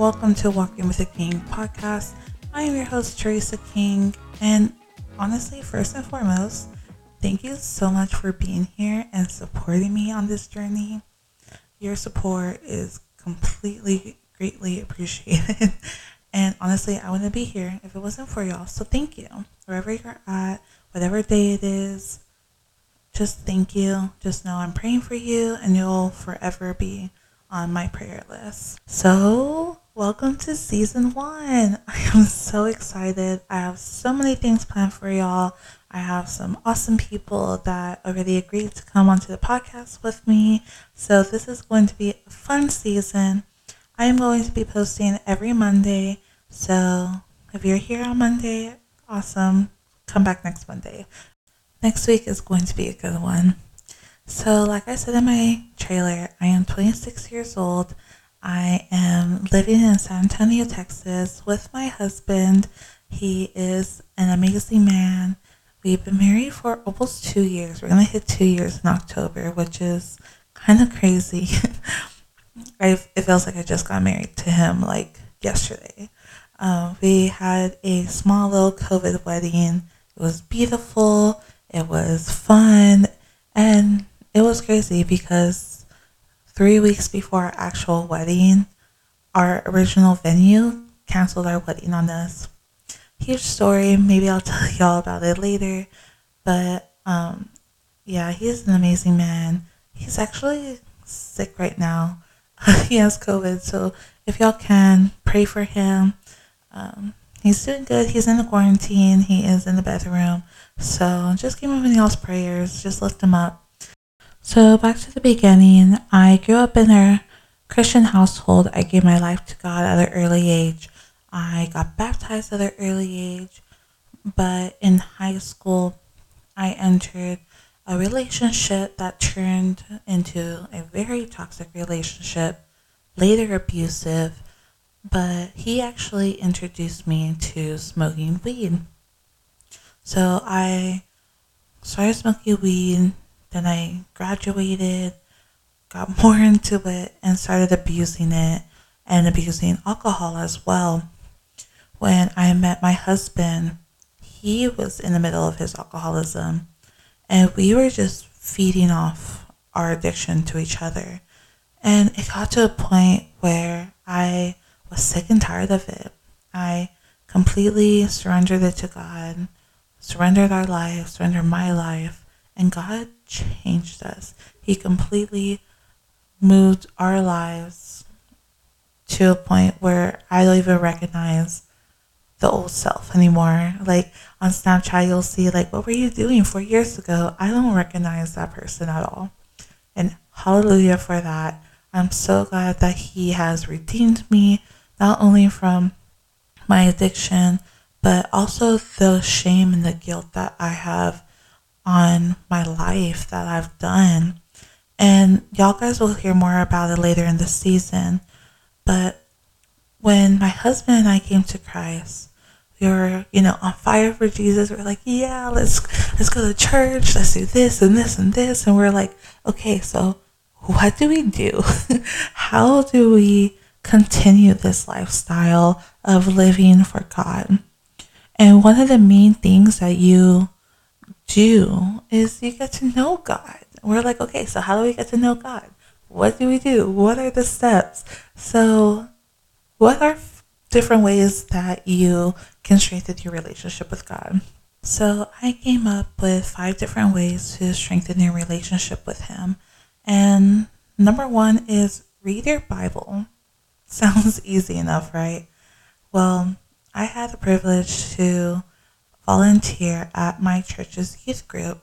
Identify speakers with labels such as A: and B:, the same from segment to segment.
A: Welcome to Walking with the King podcast. I am your host, Teresa King. And honestly, first and foremost, thank you so much for being here and supporting me on this journey. Your support is completely, greatly appreciated. And honestly, I wouldn't be here if it wasn't for y'all. So thank you. Wherever you're at, whatever day it is, just thank you. Just know I'm praying for you and you'll forever be on my prayer list. So, welcome to season one. I am so excited. I have so many things planned for y'all. I have some awesome people that already agreed to come onto the podcast with me. So, this is going to be a fun season. I am going to be posting every Monday. So, if you're here on Monday, awesome. Come back next Monday. Next week is going to be a good one. So, like I said in my trailer, I am 26 years old. I am living in San Antonio, Texas with my husband. He is an amazing man. We've been married for almost two years. We're going to hit two years in October, which is kind of crazy. I, it feels like I just got married to him like yesterday. Uh, we had a small little COVID wedding. It was beautiful. It was fun. And it was crazy because three weeks before our actual wedding, our original venue canceled our wedding on us. Huge story. Maybe I'll tell y'all about it later. But um, yeah, he's an amazing man. He's actually sick right now. he has COVID. So if y'all can, pray for him. Um, he's doing good. He's in the quarantine. He is in the bathroom. So just give him y'all's prayers. Just lift him up. So, back to the beginning, I grew up in a Christian household. I gave my life to God at an early age. I got baptized at an early age, but in high school, I entered a relationship that turned into a very toxic relationship, later abusive, but he actually introduced me to smoking weed. So I started smoking weed then I graduated, got more into it, and started abusing it and abusing alcohol as well. When I met my husband, he was in the middle of his alcoholism, and we were just feeding off our addiction to each other. And it got to a point where I was sick and tired of it. I completely surrendered it to God, surrendered our life, surrendered my life, and God changed us. He completely moved our lives to a point where I don't even recognize the old self anymore. Like on Snapchat, you'll see, like, what were you doing four years ago? I don't recognize that person at all. And hallelujah for that. I'm so glad that He has redeemed me, not only from my addiction, but also the shame and the guilt that I have on my life that I've done. And y'all guys will hear more about it later in the season. But when my husband and I came to Christ, we were, you know, on fire for Jesus. We are like, yeah, let's let's go to church. Let's do this and this and this. And we're like, okay, so what do we do? How do we continue this lifestyle of living for God? And one of the main things that you do is you get to know God. We're like, okay, so how do we get to know God? What do we do? What are the steps? So, what are different ways that you can strengthen your relationship with God? So, I came up with five different ways to strengthen your relationship with Him. And number one is read your Bible. Sounds easy enough, right? Well, I had the privilege to volunteer at my church's youth group.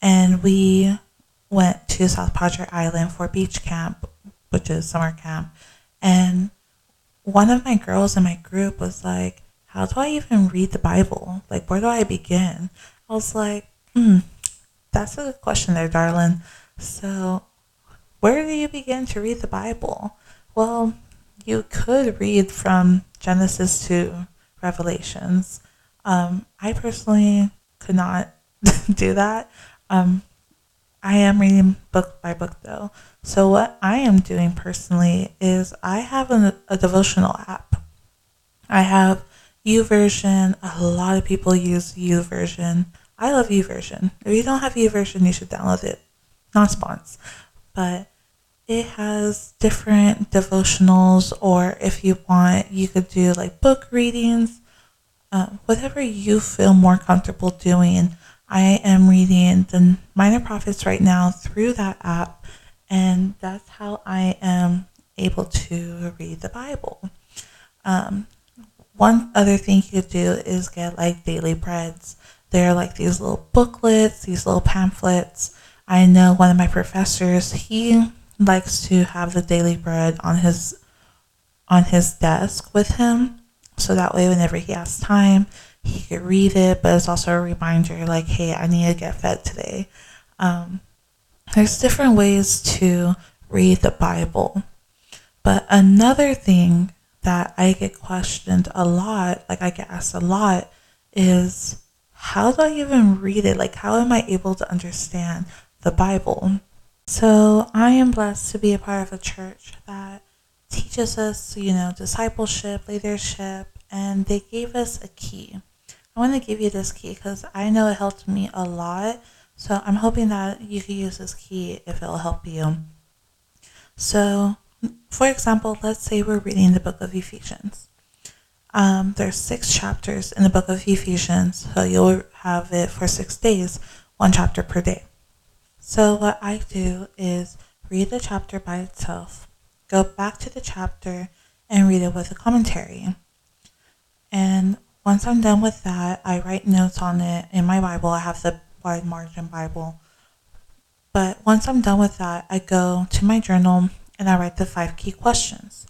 A: And we went to South Padre Island for beach camp, which is summer camp. And one of my girls in my group was like, How do I even read the Bible? Like, where do I begin? I was like, Hmm, that's a good question there, darling. So, where do you begin to read the Bible? Well, you could read from Genesis to Revelations. Um, I personally could not do that. Um, I am reading book by book though. So what I am doing personally is I have a, a devotional app. I have YouVersion. A lot of people use YouVersion. I love YouVersion. If you don't have YouVersion, you should download it. Not spons, but it has different devotionals, or if you want, you could do like book readings, uh, whatever you feel more comfortable doing. I am reading the Minor Prophets right now through that app, and that's how I am able to read the Bible. Um, one other thing you could do is get like daily breads. They're like these little booklets, these little pamphlets. I know one of my professors, he likes to have the daily bread on his on his desk with him so that way whenever he has time he could read it but it's also a reminder like hey i need to get fed today. Um, there's different ways to read the bible. But another thing that i get questioned a lot like i get asked a lot is how do i even read it? Like how am i able to understand the bible? So I am blessed to be a part of a church that teaches us, you know, discipleship, leadership, and they gave us a key. I want to give you this key because I know it helped me a lot. So I'm hoping that you can use this key if it'll help you. So, for example, let's say we're reading the book of Ephesians. Um, there's six chapters in the book of Ephesians, so you'll have it for six days, one chapter per day. So, what I do is read the chapter by itself, go back to the chapter, and read it with a commentary. And once I'm done with that, I write notes on it in my Bible. I have the wide margin Bible. But once I'm done with that, I go to my journal and I write the five key questions.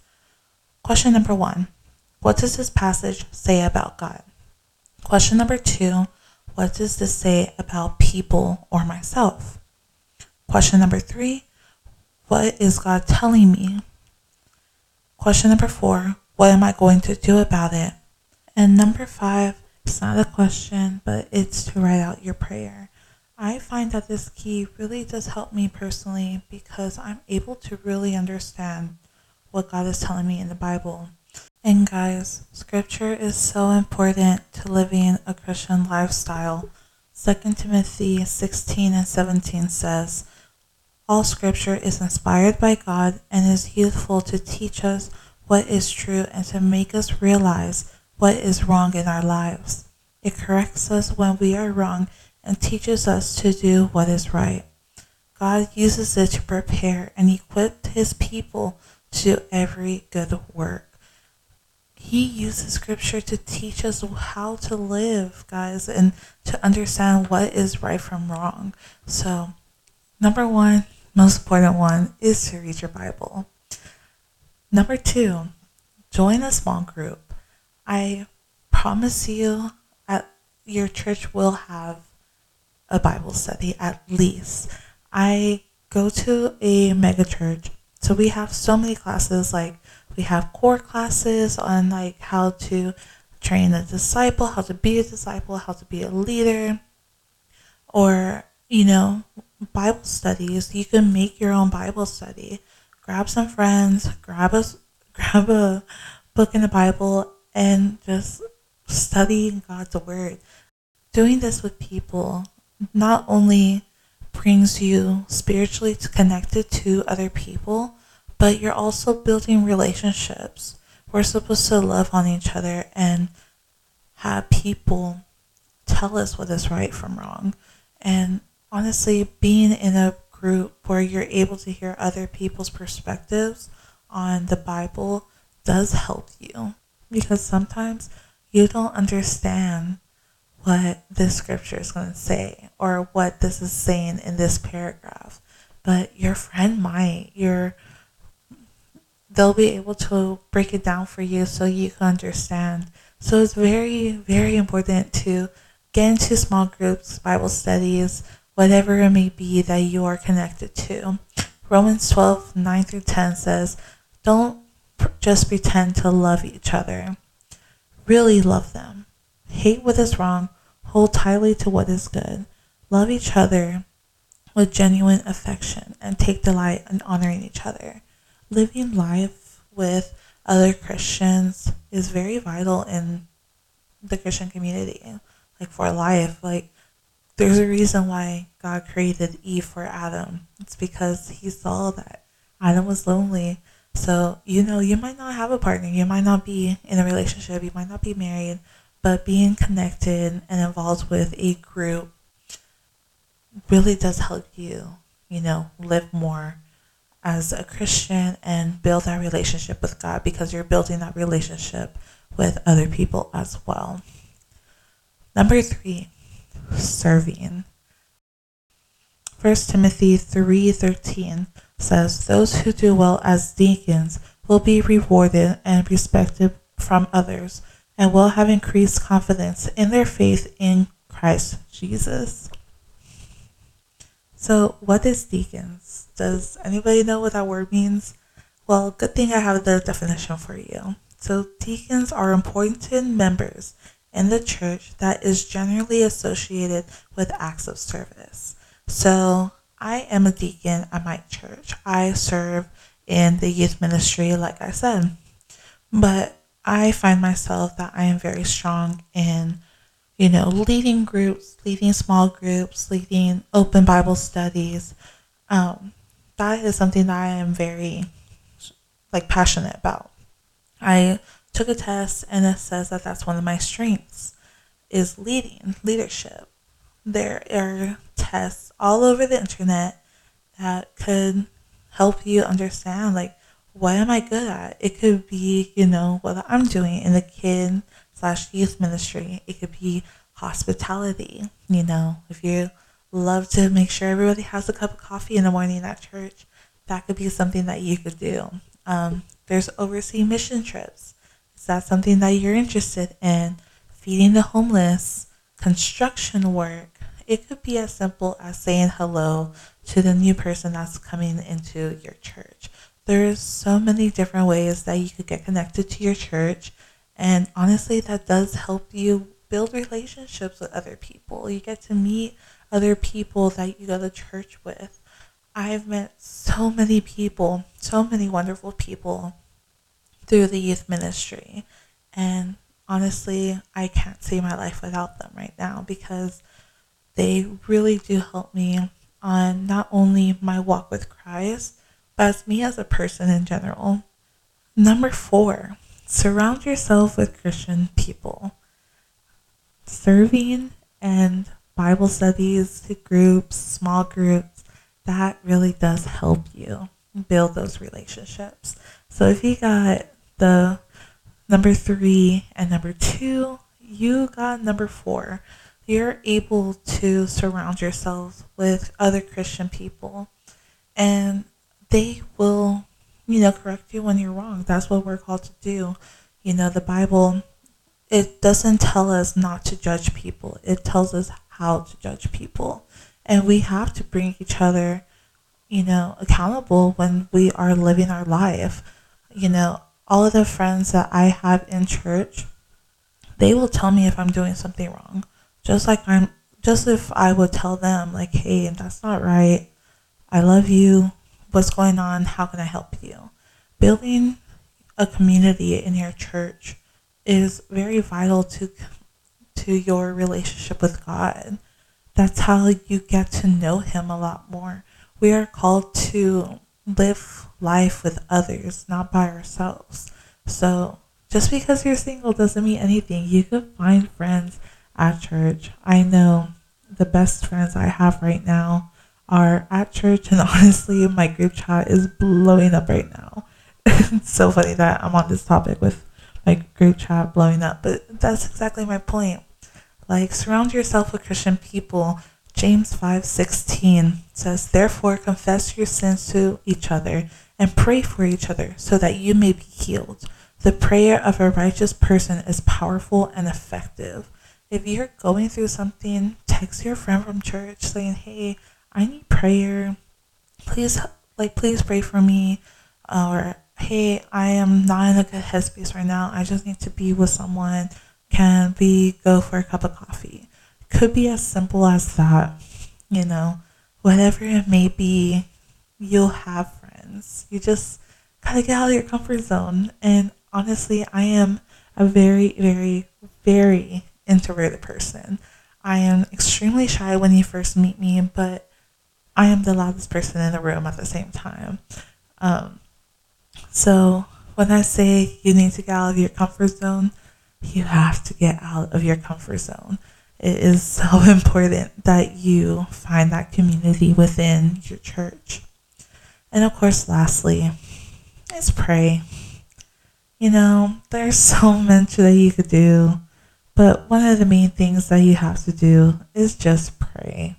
A: Question number one What does this passage say about God? Question number two What does this say about people or myself? Question number three What is God telling me? Question number four What am I going to do about it? And number five, it's not a question, but it's to write out your prayer. I find that this key really does help me personally because I'm able to really understand what God is telling me in the Bible. And guys, scripture is so important to living a Christian lifestyle. 2 Timothy 16 and 17 says, all scripture is inspired by God and is useful to teach us what is true and to make us realize what is wrong in our lives. It corrects us when we are wrong and teaches us to do what is right. God uses it to prepare and equip his people to do every good work. He uses scripture to teach us how to live, guys, and to understand what is right from wrong. So, number one, most important one is to read your Bible. Number two, join a small group. I promise you, at your church will have a Bible study at least. I go to a mega church, so we have so many classes. Like we have core classes on like how to train a disciple, how to be a disciple, how to be a leader, or you know, Bible studies. You can make your own Bible study. Grab some friends, grab a grab a book in the Bible, and just studying God's word. Doing this with people not only brings you spiritually connected to other people, but you're also building relationships. We're supposed to love on each other and have people tell us what is right from wrong. And honestly, being in a group where you're able to hear other people's perspectives on the Bible does help you because sometimes you don't understand what this scripture is going to say or what this is saying in this paragraph but your friend might your they'll be able to break it down for you so you can understand so it's very very important to get into small groups bible studies whatever it may be that you are connected to. Romans 12, 9 through 10 says, Don't just pretend to love each other. Really love them. Hate what is wrong. Hold tightly to what is good. Love each other with genuine affection and take delight in honoring each other. Living life with other Christians is very vital in the Christian community, like for life. Like, there's a reason why God created Eve for Adam. It's because he saw that Adam was lonely. So, you know, you might not have a partner, you might not be in a relationship, you might not be married, but being connected and involved with a group really does help you, you know, live more as a Christian and build that relationship with God because you're building that relationship with other people as well. Number three, serving. 1 Timothy 3:13 says, "Those who do well as deacons will be rewarded and respected from others, and will have increased confidence in their faith in Christ Jesus." So, what is deacons? Does anybody know what that word means? Well, good thing I have the definition for you. So, deacons are important members in the church that is generally associated with acts of service. So, I am a deacon at my church. I serve in the youth ministry, like I said. But I find myself that I am very strong in, you know, leading groups, leading small groups, leading open Bible studies. Um, that is something that I am very, like, passionate about. I took a test and it says that that's one of my strengths is leading, leadership. There are tests all over the internet that could help you understand like what am I good at? It could be, you know, what I'm doing in the kid slash youth ministry. It could be hospitality, you know, if you love to make sure everybody has a cup of coffee in the morning at church, that could be something that you could do. Um, there's overseas mission trips. Is that something that you're interested in? Feeding the homeless, construction work. It could be as simple as saying hello to the new person that's coming into your church. There's so many different ways that you could get connected to your church. And honestly, that does help you build relationships with other people. You get to meet other people that you go to church with. I've met so many people, so many wonderful people through the youth ministry. And honestly, I can't see my life without them right now because they really do help me on not only my walk with Christ, but as me as a person in general. Number four, surround yourself with Christian people. Serving and Bible studies, groups, small groups, that really does help you build those relationships. So if you got the number three and number two, you got number four. You're able to surround yourself with other Christian people and they will, you know, correct you when you're wrong. That's what we're called to do. You know, the Bible, it doesn't tell us not to judge people, it tells us how to judge people. And we have to bring each other, you know, accountable when we are living our life. You know, all of the friends that I have in church, they will tell me if I'm doing something wrong. Just like I'm, just if I would tell them, like, hey, that's not right. I love you. What's going on? How can I help you? Building a community in your church is very vital to to your relationship with God. That's how you get to know Him a lot more. We are called to live life with others, not by ourselves. So just because you're single doesn't mean anything. You could find friends at church. I know the best friends I have right now are at church, and honestly, my group chat is blowing up right now. it's so funny that I'm on this topic with my group chat blowing up, but that's exactly my point. Like, surround yourself with Christian people James 5:16 says, "Therefore confess your sins to each other and pray for each other so that you may be healed. The prayer of a righteous person is powerful and effective." If you're going through something, text your friend from church saying, "Hey, I need prayer. Please like please pray for me." Uh, or, "Hey, I am not in a good headspace right now. I just need to be with someone. Can we go for a cup of coffee?" could be as simple as that. You know, whatever it may be, you'll have friends. You just gotta get out of your comfort zone. And honestly, I am a very, very, very introverted person. I am extremely shy when you first meet me, but I am the loudest person in the room at the same time. Um, so when I say you need to get out of your comfort zone, you have to get out of your comfort zone. It is so important that you find that community within your church. And of course, lastly, is pray. You know, there's so much that you could do, but one of the main things that you have to do is just pray.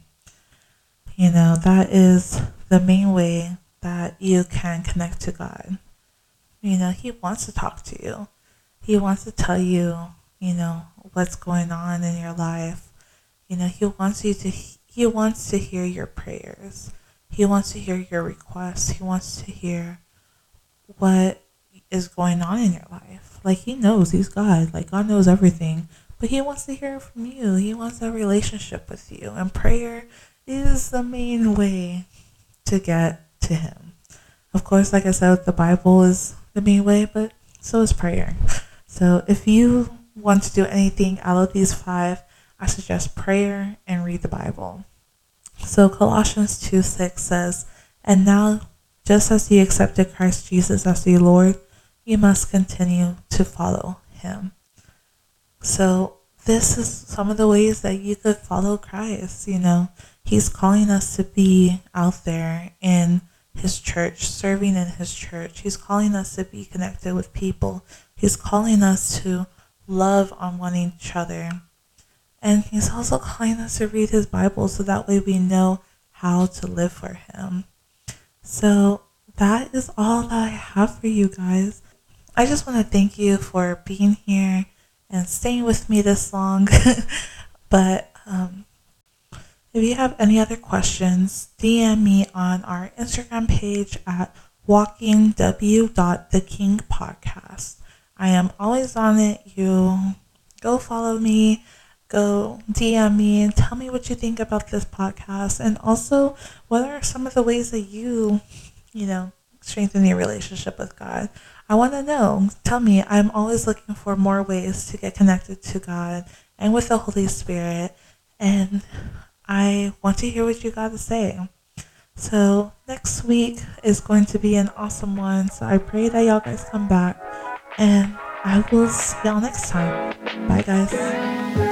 A: You know, that is the main way that you can connect to God. You know, He wants to talk to you. He wants to tell you, you know, what's going on in your life. You know, He wants you to He wants to hear your prayers. He wants to hear your requests. He wants to hear what is going on in your life. Like He knows He's God. Like God knows everything. But He wants to hear from you. He wants a relationship with you. And prayer is the main way to get to Him. Of course, like I said, the Bible is the main way, but so is prayer. So if you want to do anything out of these five, I suggest prayer and read the Bible. So Colossians 2 6 says, And now, just as you accepted Christ Jesus as your Lord, you must continue to follow him. So this is some of the ways that you could follow Christ. You know, he's calling us to be out there in his church, serving in his church. He's calling us to be connected with people. He's calling us to love on one each other. And he's also calling us to read his Bible so that way we know how to live for him. So that is all that I have for you guys. I just want to thank you for being here and staying with me this long. but um, if you have any other questions, DM me on our Instagram page at walkingw.thekingpodcast. I am always on it. You go follow me, go DM me, and tell me what you think about this podcast. And also, what are some of the ways that you, you know, strengthen your relationship with God? I want to know. Tell me. I'm always looking for more ways to get connected to God and with the Holy Spirit. And I want to hear what you got to say. So next week is going to be an awesome one. So I pray that y'all guys come back and I will see y'all next time. Bye guys.